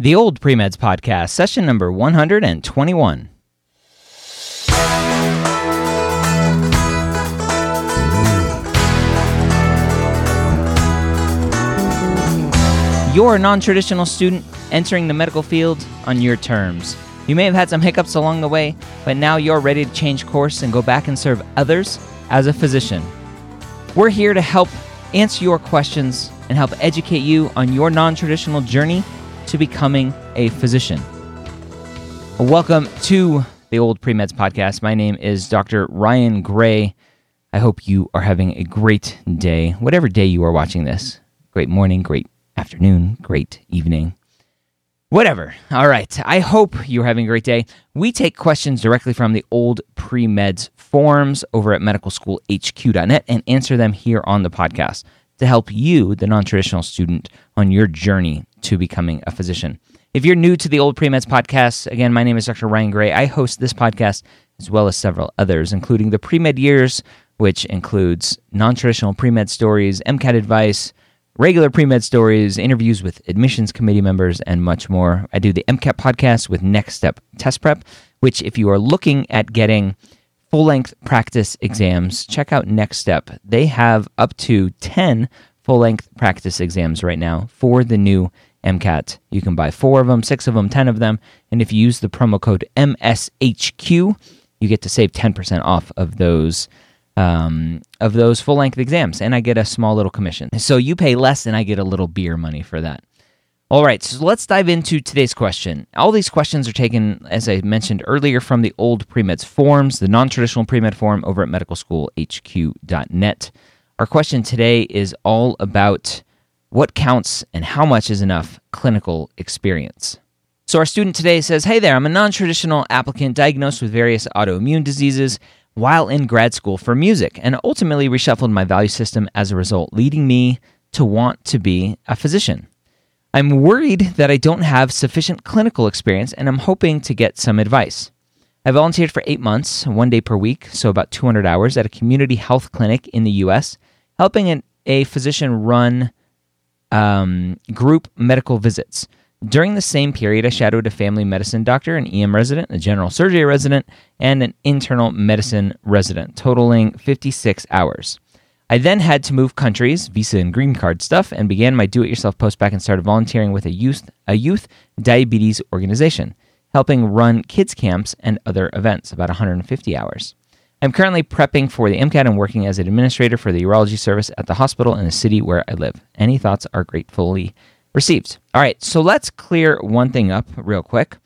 The Old Premeds Podcast, session number 121. You're a non traditional student entering the medical field on your terms. You may have had some hiccups along the way, but now you're ready to change course and go back and serve others as a physician. We're here to help answer your questions and help educate you on your non traditional journey to becoming a physician. Welcome to the Old Premeds Podcast. My name is Dr. Ryan Gray. I hope you are having a great day, whatever day you are watching this. Great morning, great afternoon, great evening, whatever. All right. I hope you're having a great day. We take questions directly from the Old Premeds forums over at medicalschoolhq.net and answer them here on the podcast to help you, the non traditional student, on your journey to becoming a physician. If you're new to the Old Premeds podcast, again, my name is Dr. Ryan Gray. I host this podcast as well as several others, including the Premed Years, which includes non traditional premed stories, MCAT advice, regular premed stories, interviews with admissions committee members, and much more. I do the MCAT podcast with Next Step Test Prep, which, if you are looking at getting full length practice exams, check out Next Step. They have up to 10 full length practice exams right now for the new MCAT. You can buy four of them, six of them, 10 of them. And if you use the promo code MSHQ, you get to save 10% off of those. Um, of those full length exams, and I get a small little commission. So you pay less, and I get a little beer money for that. All right, so let's dive into today's question. All these questions are taken, as I mentioned earlier, from the old premeds forums, the non traditional premed forum over at medicalschoolhq.net. Our question today is all about what counts and how much is enough clinical experience. So, our student today says, Hey there, I'm a non traditional applicant diagnosed with various autoimmune diseases while in grad school for music and ultimately reshuffled my value system as a result, leading me to want to be a physician. I'm worried that I don't have sufficient clinical experience and I'm hoping to get some advice. I volunteered for eight months, one day per week, so about 200 hours, at a community health clinic in the US, helping a physician run um, group medical visits. During the same period, I shadowed a family medicine doctor, an EM resident, a general surgery resident, and an internal medicine resident, totaling 56 hours. I then had to move countries, visa and green card stuff, and began my do-it-yourself postbac and started volunteering with a youth a youth diabetes organization, helping run kids camps and other events, about 150 hours. I'm currently prepping for the MCAT and working as an administrator for the urology service at the hospital in the city where I live. Any thoughts are gratefully received. All right, so let's clear one thing up real quick.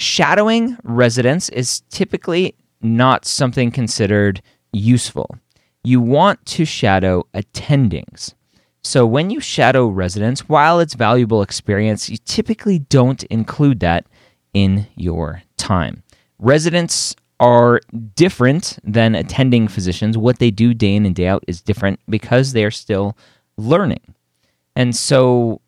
Shadowing residents is typically not something considered useful. You want to shadow attendings. So when you shadow residents, while it's valuable experience, you typically don't include that in your time. Residents are different than attending physicians. What they do day in and day out is different because they're still learning. And so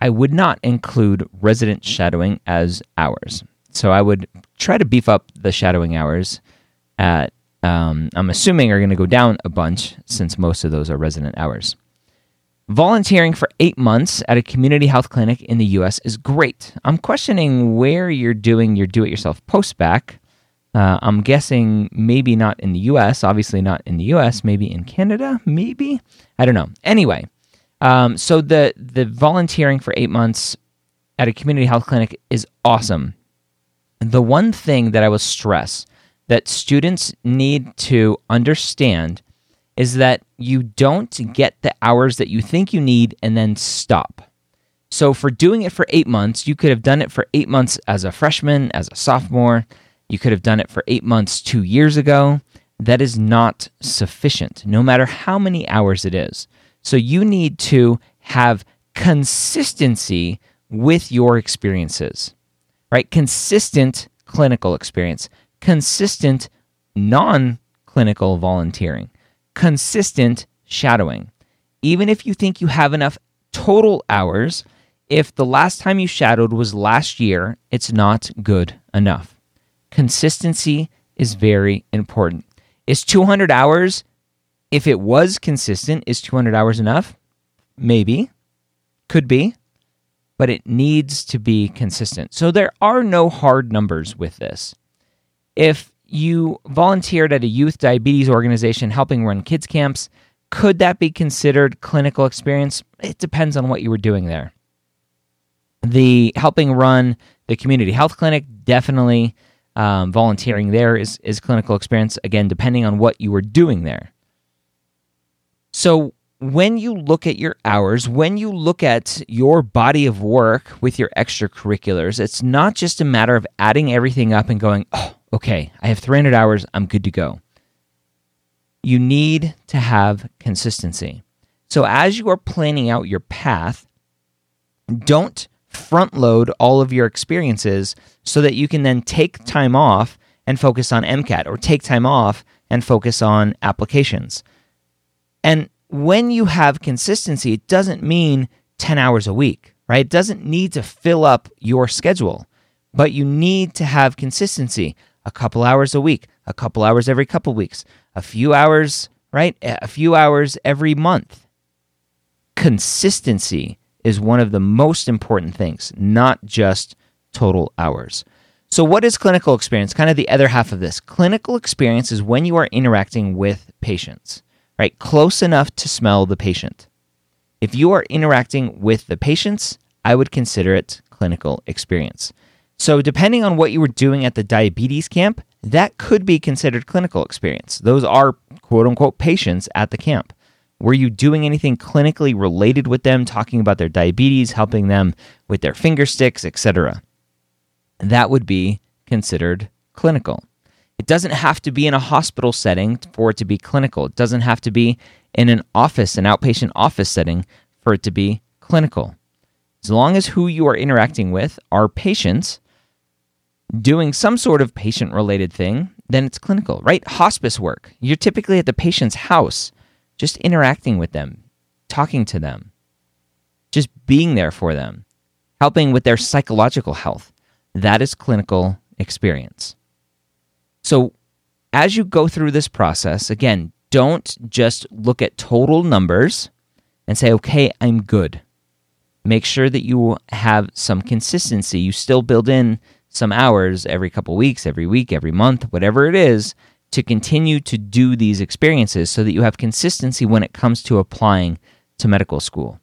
I would not include resident shadowing as hours. So I would try to beef up the shadowing hours at, um, I'm assuming are going to go down a bunch since most of those are resident hours. Volunteering for eight months at a community health clinic in the US is great. I'm questioning where you're doing your do it yourself postbac. Uh, I'm guessing maybe not in the US, obviously not in the US, maybe in Canada, maybe. I don't know. Anyway, um, so the the volunteering for eight months at a community health clinic is awesome. The one thing that I will stress that students need to understand is that you don't get the hours that you think you need and then stop. So, for doing it for eight months, you could have done it for eight months as a freshman, as a sophomore. You could have done it for eight months two years ago. That is not sufficient, no matter how many hours it is. So you need to have consistency with your experiences, right? Consistent clinical experience, consistent non clinical volunteering, consistent shadowing. Even if you think you have enough total hours, if the last time you shadowed was last year, it's not good enough. Consistency is very important. Is 200 hours if it was consistent, is 200 hours enough? Maybe. Could be. but it needs to be consistent. So there are no hard numbers with this. If you volunteered at a youth diabetes organization helping run kids camps, could that be considered clinical experience? It depends on what you were doing there. The helping run the community health clinic, definitely um, volunteering there is, is clinical experience, again, depending on what you were doing there. So, when you look at your hours, when you look at your body of work with your extracurriculars, it's not just a matter of adding everything up and going, oh, okay, I have 300 hours, I'm good to go. You need to have consistency. So, as you are planning out your path, don't front load all of your experiences so that you can then take time off and focus on MCAT or take time off and focus on applications. And when you have consistency, it doesn't mean 10 hours a week, right? It doesn't need to fill up your schedule, but you need to have consistency a couple hours a week, a couple hours every couple weeks, a few hours, right? A few hours every month. Consistency is one of the most important things, not just total hours. So, what is clinical experience? Kind of the other half of this. Clinical experience is when you are interacting with patients, right? Close enough to smell the patient. If you are interacting with the patients, I would consider it clinical experience. So, depending on what you were doing at the diabetes camp, that could be considered clinical experience. Those are quote unquote patients at the camp. Were you doing anything clinically related with them, talking about their diabetes, helping them with their finger sticks, etc.? That would be considered clinical. It doesn't have to be in a hospital setting for it to be clinical. It doesn't have to be in an office, an outpatient office setting for it to be clinical. As long as who you are interacting with are patients doing some sort of patient related thing, then it's clinical, right? Hospice work. You're typically at the patient's house just interacting with them, talking to them, just being there for them, helping with their psychological health. That is clinical experience. So, as you go through this process, again, don't just look at total numbers and say, okay, I'm good. Make sure that you have some consistency. You still build in some hours every couple weeks, every week, every month, whatever it is, to continue to do these experiences so that you have consistency when it comes to applying to medical school.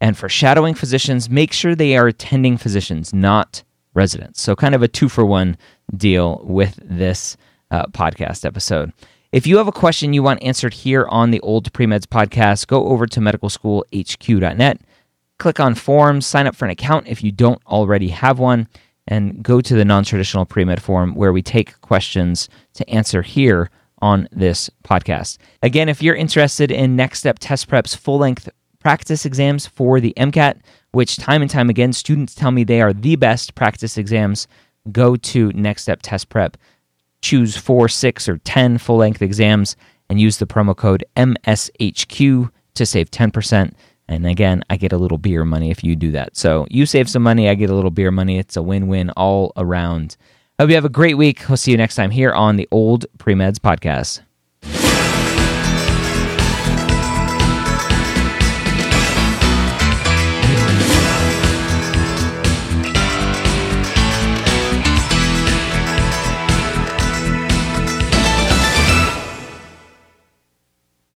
And for shadowing physicians, make sure they are attending physicians, not residents. So, kind of a two for one deal with this uh, podcast episode. If you have a question you want answered here on the Old Premeds podcast, go over to medicalschoolhq.net, click on forms, sign up for an account if you don't already have one, and go to the non traditional pre med forum where we take questions to answer here on this podcast. Again, if you're interested in Next Step Test Prep's full length practice exams for the MCAT, which time and time again students tell me they are the best practice exams, go to Next Step Test Prep, choose four, six, or 10 full length exams, and use the promo code MSHQ to save 10%. And again, I get a little beer money if you do that. So you save some money, I get a little beer money. It's a win win all around. I hope you have a great week. We'll see you next time here on the Old Premeds Podcast.